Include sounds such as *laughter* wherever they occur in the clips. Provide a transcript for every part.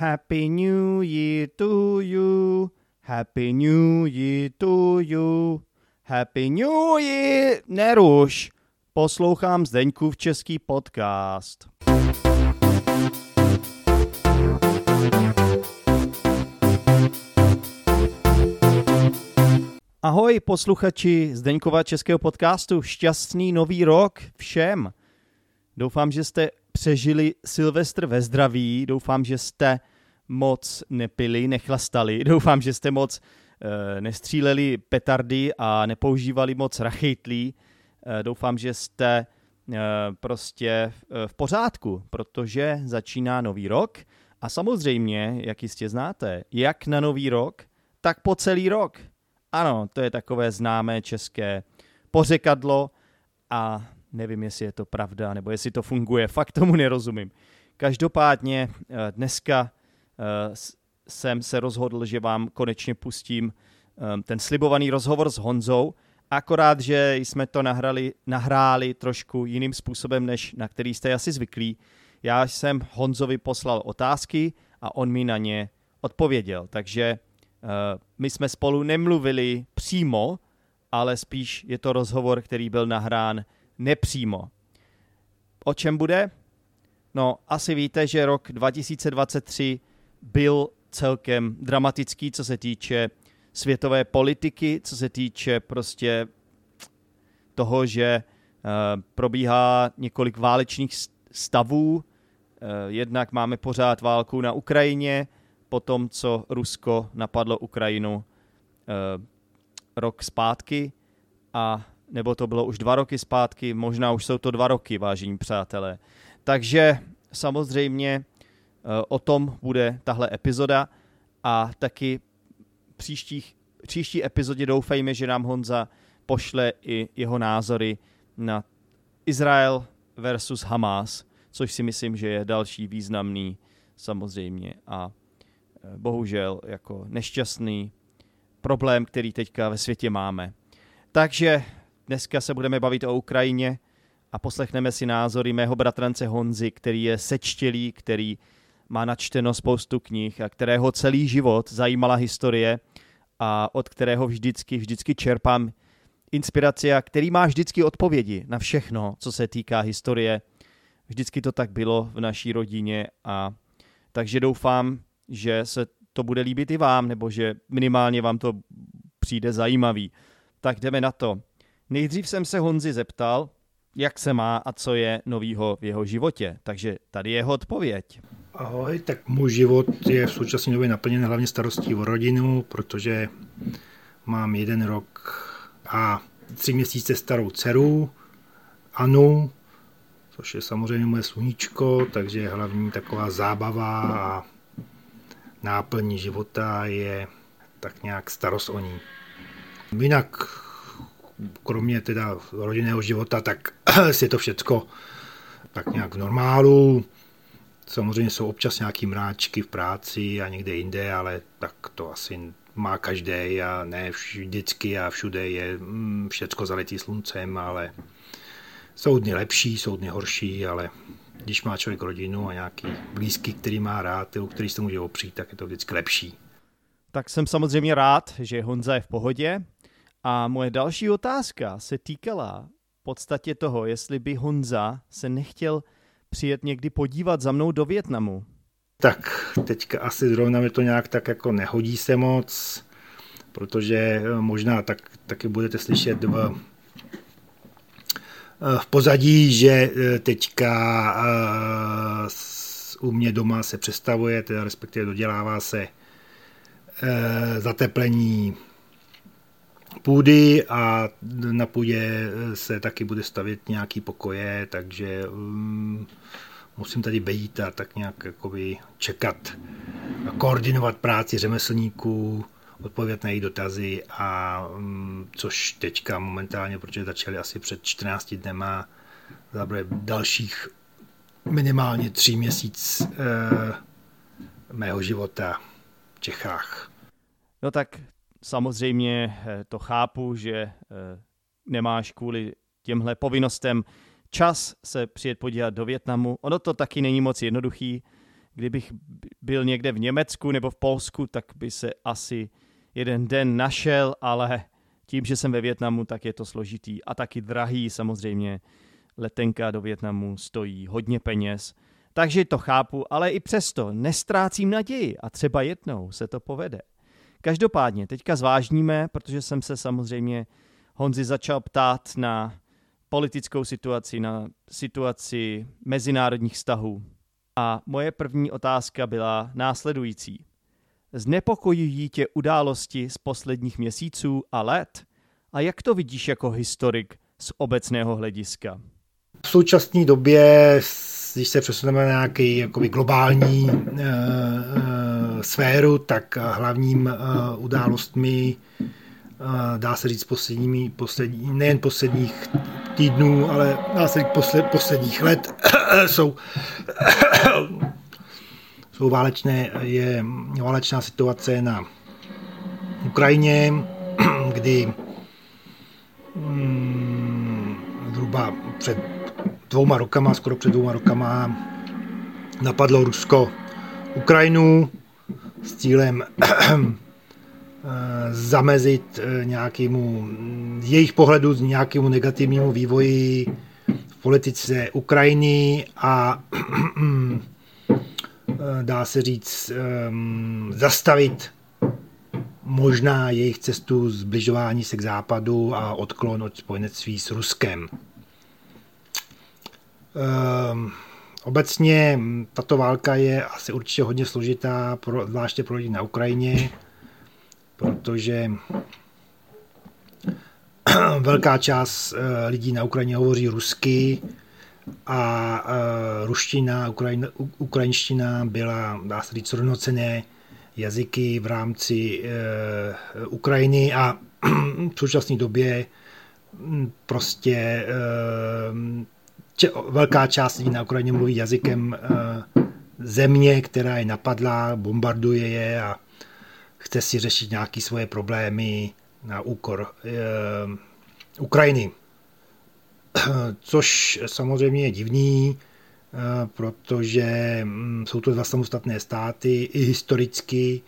Happy New Year to you. Happy New Year to you. Happy New Year. Neruš. Poslouchám Zdeňkův český podcast. Ahoj posluchači Zdeňkova českého podcastu. Šťastný nový rok všem. Doufám, že jste přežili Silvestr ve zdraví. Doufám, že jste moc nepili, nechlastali. *laughs* Doufám, že jste moc e, nestříleli petardy a nepoužívali moc rachejtlí. E, doufám, že jste e, prostě v pořádku, protože začíná nový rok a samozřejmě, jak jistě znáte, jak na nový rok, tak po celý rok. Ano, to je takové známé české pořekadlo a nevím, jestli je to pravda, nebo jestli to funguje, fakt tomu nerozumím. Každopádně dneska Eh, jsem se rozhodl, že vám konečně pustím eh, ten slibovaný rozhovor s Honzou, akorát, že jsme to nahrali, nahráli trošku jiným způsobem, než na který jste asi zvyklí. Já jsem Honzovi poslal otázky a on mi na ně odpověděl, takže my jsme spolu nemluvili přímo, ale spíš je to rozhovor, který byl nahrán nepřímo. O čem bude? No, asi víte, že rok 2023 byl celkem dramatický, co se týče světové politiky, co se týče prostě toho, že uh, probíhá několik válečných stavů. Uh, jednak máme pořád válku na Ukrajině, potom co Rusko napadlo Ukrajinu uh, rok zpátky, a nebo to bylo už dva roky zpátky, možná už jsou to dva roky, vážení přátelé. Takže samozřejmě Eh, o tom bude tahle epizoda a taky příštích, příští epizodě doufejme, že nám Honza pošle i jeho názory na Izrael versus Hamas, což si myslím, že je další významný samozřejmě a eh, bohužel jako nešťastný problém, který teďka ve světě máme. Takže dneska se budeme bavit o Ukrajině a poslechneme si názory mého bratrance Honzy, který je sečtělý, který má načteno spoustu knih a kterého celý život zajímala historie a od kterého vždycky, vždycky čerpám inspiraci a který má vždycky odpovědi na všechno, co se týká historie. Vždycky to tak bylo v naší rodině a takže doufám, že se to bude líbit i vám, nebo že minimálně vám to přijde zajímavý. Tak jdeme na to. Nejdřív jsem se Honzi zeptal, jak se má a co je novýho v jeho životě. Takže tady je jeho odpověď. Ahoj, tak můj život je v současné době naplněn hlavně starostí o rodinu, protože mám jeden rok a tři měsíce starou dceru, Anu, což je samozřejmě moje sluníčko, takže hlavní taková zábava a náplní života je tak nějak starost o ní. Jinak, kromě teda rodinného života, tak *clears throat* je to všecko tak nějak v normálu. Samozřejmě jsou občas nějaký mráčky v práci a někde jinde, ale tak to asi má každý a ne vždycky a všude je mm, všecko zalitý sluncem, ale jsou dny lepší, jsou dny horší, ale když má člověk rodinu a nějaký blízký, který má rád, u který se může opřít, tak je to vždycky lepší. Tak jsem samozřejmě rád, že Honza je v pohodě. A moje další otázka se týkala v podstatě toho, jestli by Honza se nechtěl přijet někdy podívat za mnou do Větnamu? Tak teďka asi zrovna mi to nějak tak jako nehodí se moc, protože eh, možná tak, taky budete slyšet v, eh, v pozadí, že eh, teďka u mě doma se přestavuje, teda respektive dodělává se zateplení půdy a na půdě se taky bude stavět nějaký pokoje, takže um, musím tady bejít a tak nějak jakoby čekat, koordinovat práci řemeslníků, odpovědět na jejich dotazy a um, což teďka momentálně, protože začali asi před 14 dnema, zabrali dalších minimálně tři měsíc eh, mého života v Čechách. No tak samozřejmě eh, to chápu, že eh, nemáš kvůli těmhle povinnostem čas se přijet podívat do Větnamu. Ono to taky není moc jednoduchý, kdybych byl někde v Německu nebo v Polsku, tak by se asi jeden den našel, ale tím, že jsem ve Větnamu, tak je to složitý a taky drahý samozřejmě. Letenka do Větnamu stojí hodně peněz, takže to chápu, ale i přesto nestrácím naději a třeba jednou se to povede. Každopádně, teďka zvážníme, protože jsem se samozřejmě Honzi začal ptát na politickou situaci, na situaci mezinárodních vztahů. A moje první otázka byla následující. Znepokojují tě události z posledních měsíců a let? A jak to vidíš jako historik z obecného hlediska? V současné době, když se přesuneme na nějaký jakoby globální uh, uh, sféru, tak hlavním uh, událostmi dá se říct posledními, poslední, nejen posledních týdnů, ale dá se říct posled, posledních let *coughs* jsou, *coughs* jsou válečné, je válečná situace na Ukrajině, *coughs* kdy hmm, zhruba před dvouma rokama, skoro před dvouma rokama napadlo Rusko Ukrajinu s cílem Eh, zamezit eh, nějakému, z jejich pohledu, nějakému negativnímu vývoji v politice Ukrajiny a eh, dá se říct zastavit možná jejich cestu zbližování se k západu a odklon od spojenectví s Ruskem. Obecně tato válka je asi určitě hodně složitá, pro, zvláště pro lidi na Ukrajině protože *clears throat* velká část eh, lidí na Ukrajině hovoří rusky a eh, ruština, ukrajin, ukrajinština byla, dá se říct, rovnocené jazyky v rámci uh, Ukrajiny a *clears throat* v současné době prostě velká část lidí na Ukrajině mluví jazykem uh, země, která je napadla, bombarduje je a chce si řešit nějaké svoje problémy na úkor e, Ukrajiny. *clears throat* Což samozřejmě je divný, e, protože mm, jsou to dva samostatné státy, i historicky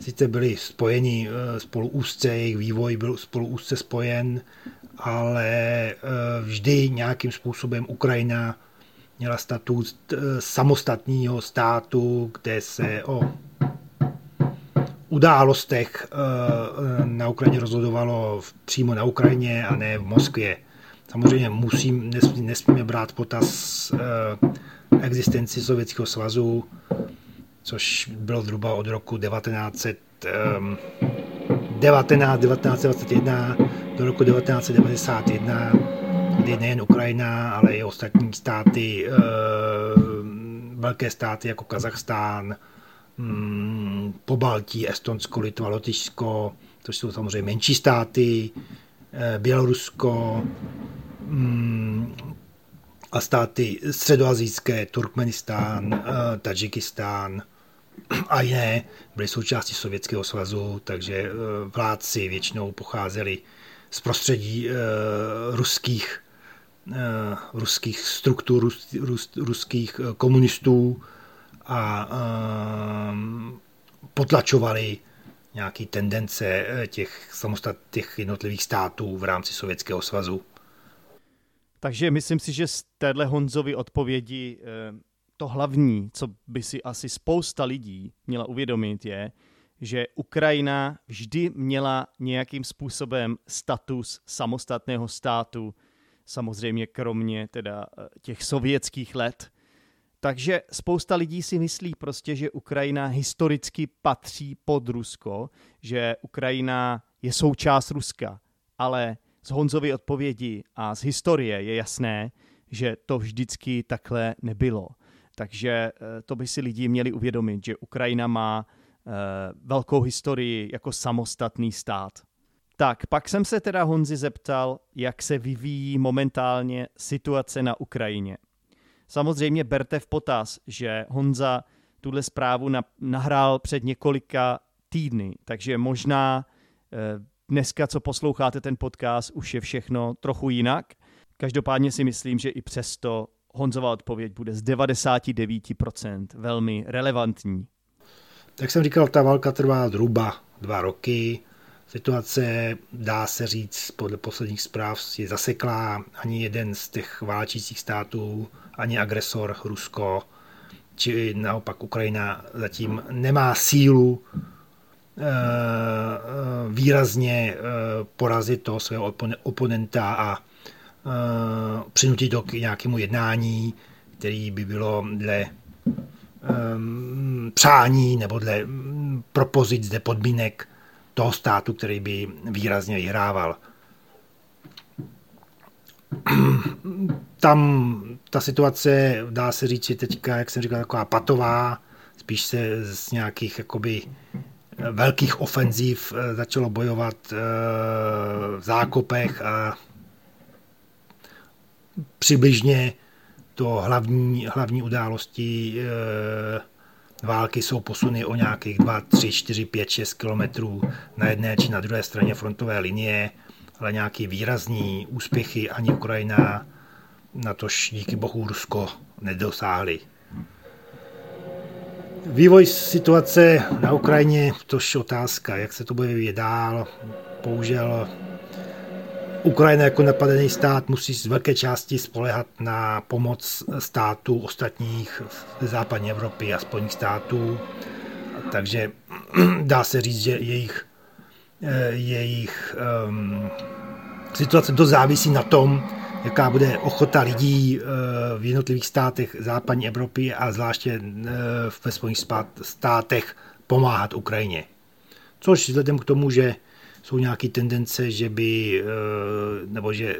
sice byli spojeni spolu úzce, jejich vývoj byl spolu úzce spojen, ale e, vždy nějakým způsobem Ukrajina měla status samostatného státu, kde se o událostech eh, na Ukrajině rozhodovalo přímo na Ukrajině a ne v Moskvě. Samozřejmě musím, nesmí, nesmíme brát potaz eh, existenci Sovětského svazu, což bylo zhruba od roku 1900, 19, 1921 do roku 1991, kdy nejen Ukrajina, ale i ostatní státy, eh, velké státy jako Kazachstán, Mm, po Baltí, Estonsko, Litva, Lotyšsko, to jsou samozřejmě menší státy, eh, Bělorusko mm, a státy středoazijské, Turkmenistán, eh, Tadžikistán a jiné byly součástí Sovětského svazu, takže eh, vládci většinou pocházeli z prostředí ruských, ruských struktur, rus, rus, ruských komunistů, a potlačovali nějaké tendence eh, těch samostat, těch jednotlivých států v rámci Sovětského svazu. Takže myslím si, že z téhle Honzovy odpovědi eh, to hlavní, co by si asi spousta lidí měla uvědomit, je, že Ukrajina vždy měla nějakým způsobem status samostatného státu, samozřejmě kromě teda eh, těch sovětských let, takže spousta lidí si myslí prostě, že Ukrajina historicky patří pod Rusko, že Ukrajina je součást Ruska, ale z Honzovy odpovědi a z historie je jasné, že to vždycky takhle nebylo. Takže eh, to by si lidi měli uvědomit, že Ukrajina má eh, velkou historii jako samostatný stát. Tak, pak jsem se teda Honzi zeptal, jak se vyvíjí momentálně situace na Ukrajině. Samozřejmě berte v potaz, že Honza tuhle zprávu nahrál před několika týdny, takže možná eh, dneska, co posloucháte ten podcast, už je všechno trochu jinak. Každopádně si myslím, že i přesto Honzová odpověď bude z 99% velmi relevantní. Jak jsem říkal, ta válka trvá zhruba dva roky. Situace, dá se říct, podle posledních zpráv je zaseklá. Ani jeden z těch válčících států, ani agresor Rusko, či naopak Ukrajina zatím nemá sílu eh, výrazně eh, porazit toho svého oponenta a eh, přinutit to k nějakému jednání, který by bylo dle přání nebo dle propozic, dle podmínek toho státu, který by výrazně vyhrával. *clears throat* Tam ta situace, dá se říct, je teďka, jak jsem říkal, taková patová, spíš se z nějakých jakoby velkých ofenziv eh, začalo bojovat eh, v zákopech a přibližně to hlavní, hlavní události eh, války jsou posuny o nějakých 2, 3, 4, 5, 6 kilometrů na jedné či na druhé straně frontové linie, ale nějaký výrazný úspěchy ani Ukrajina, na tož díky bohu Rusko nedosáhli. Vývoj situace na Ukrajině, tož otázka, jak se to bude vyvíjet dál. Bohužel Ukrajina jako napadený stát musí z velké části spolehat na pomoc států ostatních ze západní Evropy a Spojených států. Takže *clears throat* dá se říct, že jejich, eh, jejich um, situace to závisí na tom, jaká bude ochota lidí eh, v jednotlivých státech západní Evropy a zvláště eh, ve Spojených státech pomáhat Ukrajině. Což vzhledem k tomu, že jsou nějaké tendence, že by, eh, nebo že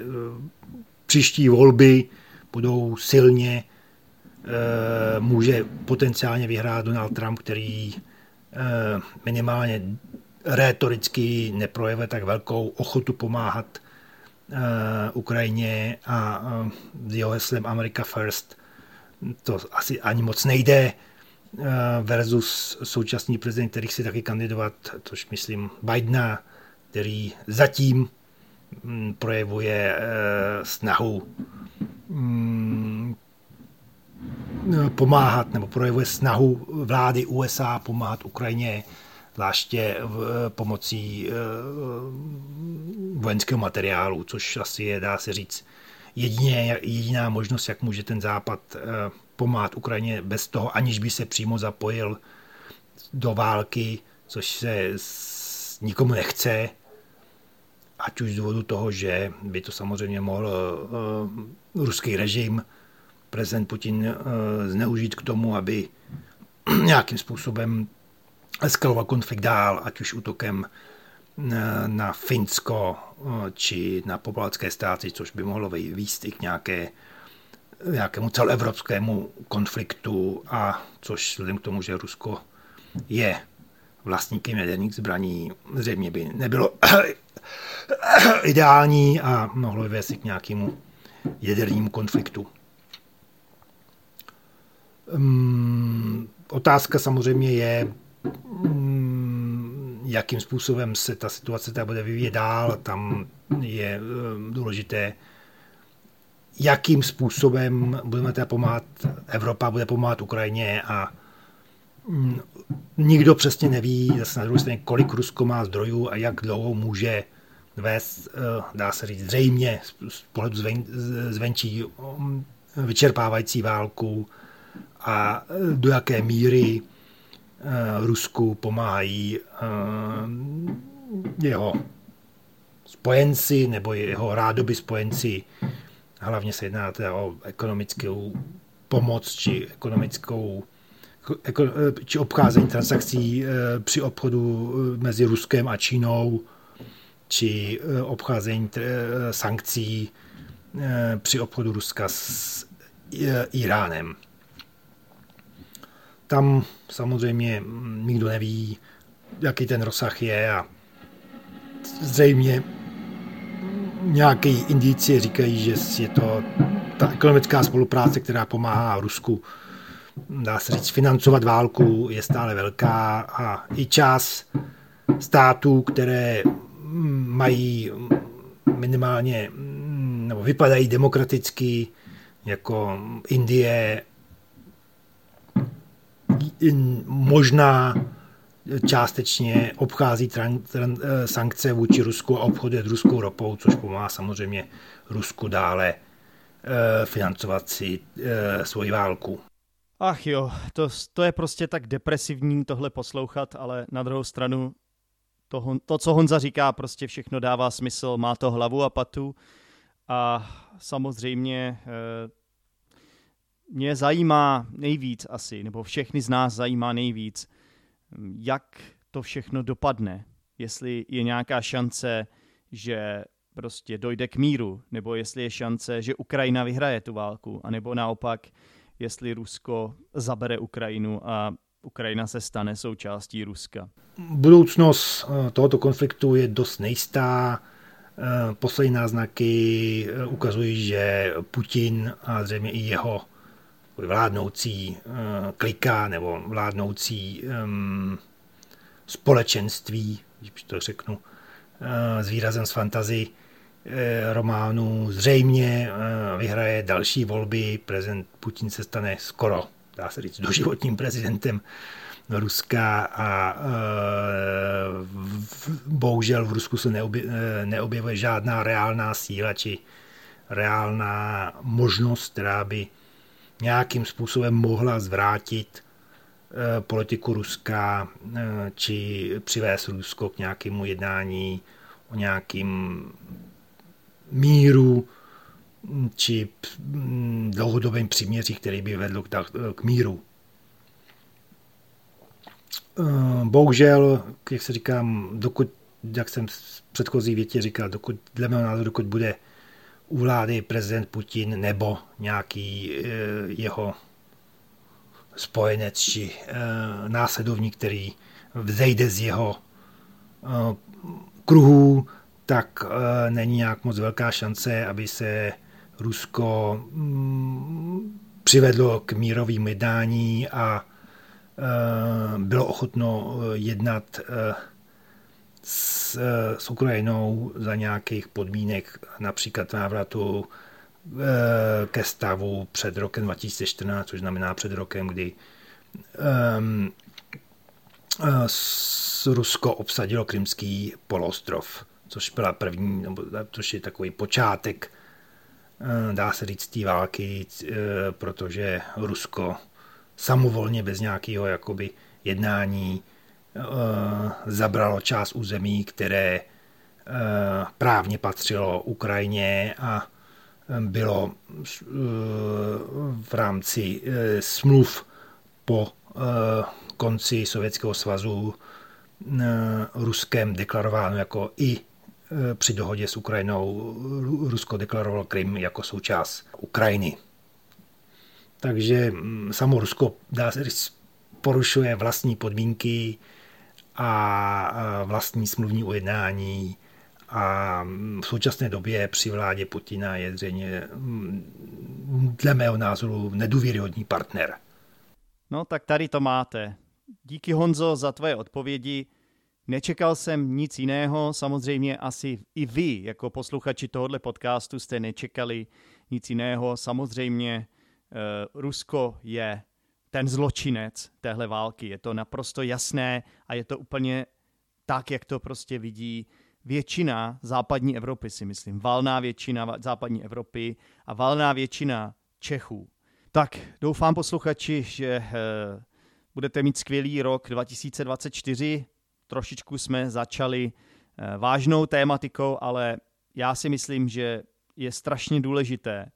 příští volby budou silně, může potenciálně vyhrát Donald Trump, který minimálně rétoricky neprojeve tak velkou ochotu pomáhat Eh, Ukrajině a s jeho heslem America First. To asi ani moc nejde eh, versus současný prezident, který chce taky kandidovat, což myslím Bidena, který zatím hm, projevuje eh, snahu hm, pomáhat, nebo projevuje snahu vlády USA pomáhat Ukrajině zvláště v, pomocí uh, vojenského materiálu, což asi je, dá se říct, jedině, jediná možnost, jak může ten Západ pomáhat Ukrajině bez toho, aniž by se přímo zapojil do války, což se nikomu nechce, ať už z důvodu toho, že by to samozřejmě mohl uh, ruský režim, prezident Putin uh, zneužít k tomu, aby *clears throat* nějakým způsobem eskalovat konflikt dál, ať už útokem na, na Finsko eh, či na pobaltské státy, což by mohlo výst i k nějaké, nějakému celoevropskému konfliktu a což vzhledem k tomu, že Rusko je vlastníkem jaderných zbraní, zřejmě by nebylo *coughs* ideální a mohlo by vést k nějakému jadernímu konfliktu. Um, otázka samozřejmě je, Mm, jakým způsobem se ta situace ta bude vyvíjet dál. Tam je eh, důležité, jakým způsobem budeme teda pomáhat, Evropa bude pomáhat Ukrajině a mm, nikdo přesně neví, zase na druhé straně, kolik Rusko má zdrojů a jak dlouho může vést, eh, dá se říct, zřejmě z pohledu zven, zvenčí mm, vyčerpávající válku a eh, do jaké míry Eh, Rusku pomáhají eh, jeho spojenci nebo jeho rádoby spojenci. Hlavně se jedná o ekonomickou pomoc či ekonomickou či obcházení transakcí při obchodu mezi Ruskem a Čínou, či obcházení sankcí při obchodu Ruska s Iránem. Tam samozřejmě nikdo neví, jaký ten rozsah je a zřejmě nějaké indicie říkají, že je to ta ekonomická spolupráce, která pomáhá Rusku, dá se říct, financovat válku, je stále velká a i čas států, které mají minimálně nebo vypadají demokraticky, jako Indie možná částečně obchází tran, tran, eh, sankce vůči Rusku a obchoduje s ruskou ropou, což pomáhá samozřejmě Rusku dále e, financovat si e, svoji válku. Ach jo, to, to je prostě tak depresivní tohle poslouchat, ale na druhou stranu to, to, co Honza říká, prostě všechno dává smysl, má to hlavu a patu a samozřejmě e, mě zajímá nejvíc asi, nebo všechny z nás zajímá nejvíc, jak to všechno dopadne. Jestli je nějaká šance, že prostě dojde k míru, nebo jestli je šance, že Ukrajina vyhraje tu válku, anebo naopak, jestli Rusko zabere Ukrajinu a Ukrajina se stane součástí Ruska. Budoucnost eh, tohoto konfliktu je dost nejistá. Eh, poslední náznaky eh, ukazují, že Putin a zřejmě i jeho vládnoucí klika nebo vládnoucí um, společenství, když to řeknu, s výrazem z fantazy románu, zřejmě vyhraje další volby, prezident Putin se stane skoro dá se říct, doživotním prezidentem Ruska a e, bohužel v Rusku se neobje, e, neobjevuje žádná reálná síla či reálná možnost, která by nějakým způsobem mohla zvrátit e, politiku Ruska či přivést Rusko k nějakému jednání o nějakým míru či mm, dlouhodobým příměří, který by vedl k, k míru. Eh, bohužel, jak se říkám, dokud, jak jsem v předchozí větě říkal, dokud, dle mého názoru, dokud bude u vlády prezident Putin nebo nějaký eh, jeho spojenec či eh, následovník, který vzejde z jeho kruhů, tak není nějak moc velká šance, aby se Rusko mm, přivedlo k mírovým jednání a e, bylo ochotno e, jednat e, s, s Ukrajinou za nějakých podmínek, například návratu ke stavu před rokem 2014, což znamená před rokem, kdy um, Rusko obsadilo Krymský poloostrov, což byla první, nebo což je takový počátek dá se říct, té války, eh, protože Rusko samovolně bez nějakého jakoby jednání eh, zabralo část území, které právně patřilo Ukrajině a bylo v rámci smluv po konci Sovětského svazu Ruskem deklarováno jako i Eh, při dohodě s Ukrajinou Rusko deklarovalo Krym jako součást Ukrajiny. Takže mm, samo Rusko, dá se říct, porušuje vlastní podmínky a vlastní smluvní ujednání a mm, v současné době při vládě Putina je zřejmě mm, dle mého názoru nedůvěryhodný partner. No tak tady to máte. Díky Honzo za tvoje odpovědi. Nečekal jsem nic jiného, samozřejmě asi i vy, jako posluchači tohohle podcastu, jste nečekali nic jiného. Samozřejmě uh, Rusko je ten zločinec téhle války. Je to naprosto jasné a je to úplně tak, jak to prostě vidí většina západní Evropy, si myslím. Valná většina západní Evropy a valná většina Čechů. Tak, doufám posluchači, že uh, budete mít skvělý rok 2024 trošičku jsme začali eh, vážnou tématikou, ale já si myslím, že je strašně důležité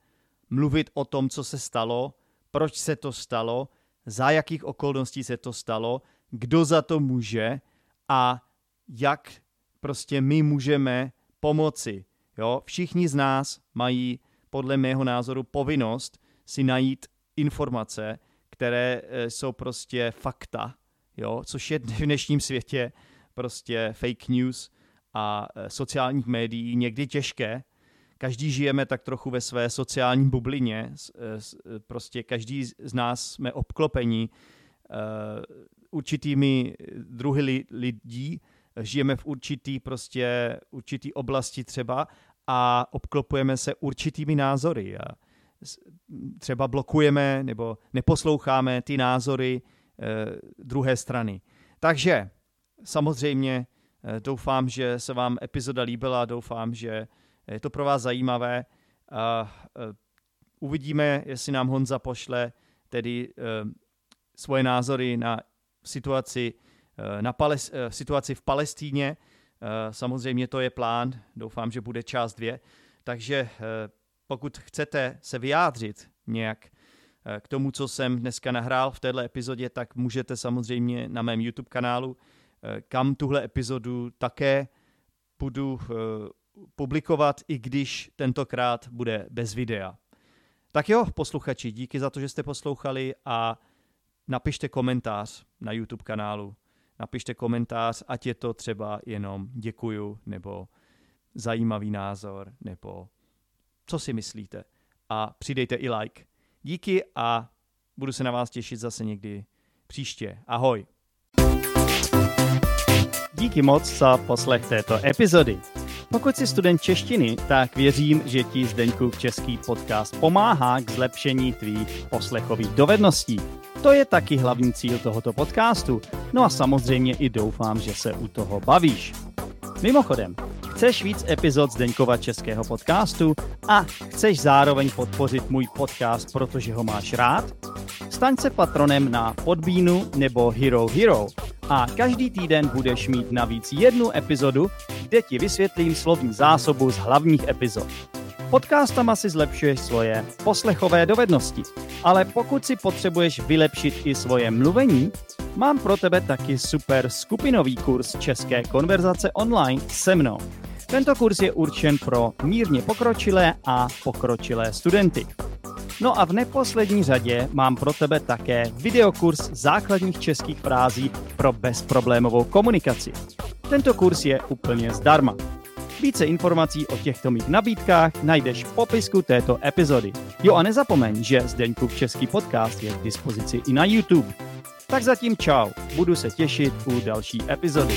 mluvit o tom, co se stalo, proč se to stalo, za jakých okolností se to stalo, kdo za to může a jak prostě my můžeme pomoci. Jo? Všichni z nás mají podle mého názoru povinnost si najít informace, které eh, jsou prostě fakta, jo? což je v dnešním světě prostě fake news a e, sociálních médií někdy těžké. Každý žijeme tak trochu ve své sociální bublině, e, e, prostě každý z nás jsme obklopeni určitými druhy lidí, žijeme v určitý prostě určitý oblasti třeba a obklopujeme se určitými názory. A třeba blokujeme nebo neposloucháme ty názory druhé strany. Takže samozřejmě doufám, že se vám epizoda líbila, doufám, že je to pro vás zajímavé. A uvidíme, jestli nám Honza pošle tedy svoje názory na situaci, na Pales, situaci v Palestíně. Samozřejmě to je plán, doufám, že bude část dvě. Takže pokud chcete se vyjádřit nějak eh, k tomu, co jsem dneska nahrál v této epizodě, tak můžete samozřejmě na mém YouTube kanálu, eh, kam tuhle epizodu také budu eh, publikovat, i když tentokrát bude bez videa. Tak jo, posluchači, díky za to, že jste poslouchali a napište komentář na YouTube kanálu. Napište komentář, ať je to třeba jenom děkuju, nebo zajímavý názor, nebo co si myslíte. A přidejte i like. Díky a budu se na vás těšit zase někdy příště. Ahoj. Díky moc za poslech této epizody. Pokud jsi student češtiny, tak věřím, že ti Zdeňkův český podcast pomáhá k zlepšení tvých poslechových dovedností. To je taky hlavní cíl tohoto podcastu. No a samozřejmě i doufám, že se u toho bavíš. Mimochodem, Chceš víc epizod Zdeňkova českého podcastu a chceš zároveň podpořit můj podcast, protože ho máš rád? Staň se patronem na Podbínu nebo Hero Hero a každý týden budeš mít navíc jednu epizodu, kde ti vysvětlím slovní zásobu z hlavních epizod. Podcastama si zlepšuješ svoje poslechové dovednosti, ale pokud si potřebuješ vylepšit i svoje mluvení, mám pro tebe taky super skupinový kurz české konverzace online se mnou. Tento kurz je určen pro mírně pokročilé a pokročilé studenty. No a v neposlední řadě mám pro tebe také videokurs základních českých frází pro bezproblémovou komunikaci. Tento kurz je úplně zdarma. Více informací o těchto mých nabídkách najdeš v popisku této epizody. Jo a nezapomeň, že Zdeňkův český podcast je k dispozici i na YouTube. Tak zatím čau, budu se těšit u další epizody.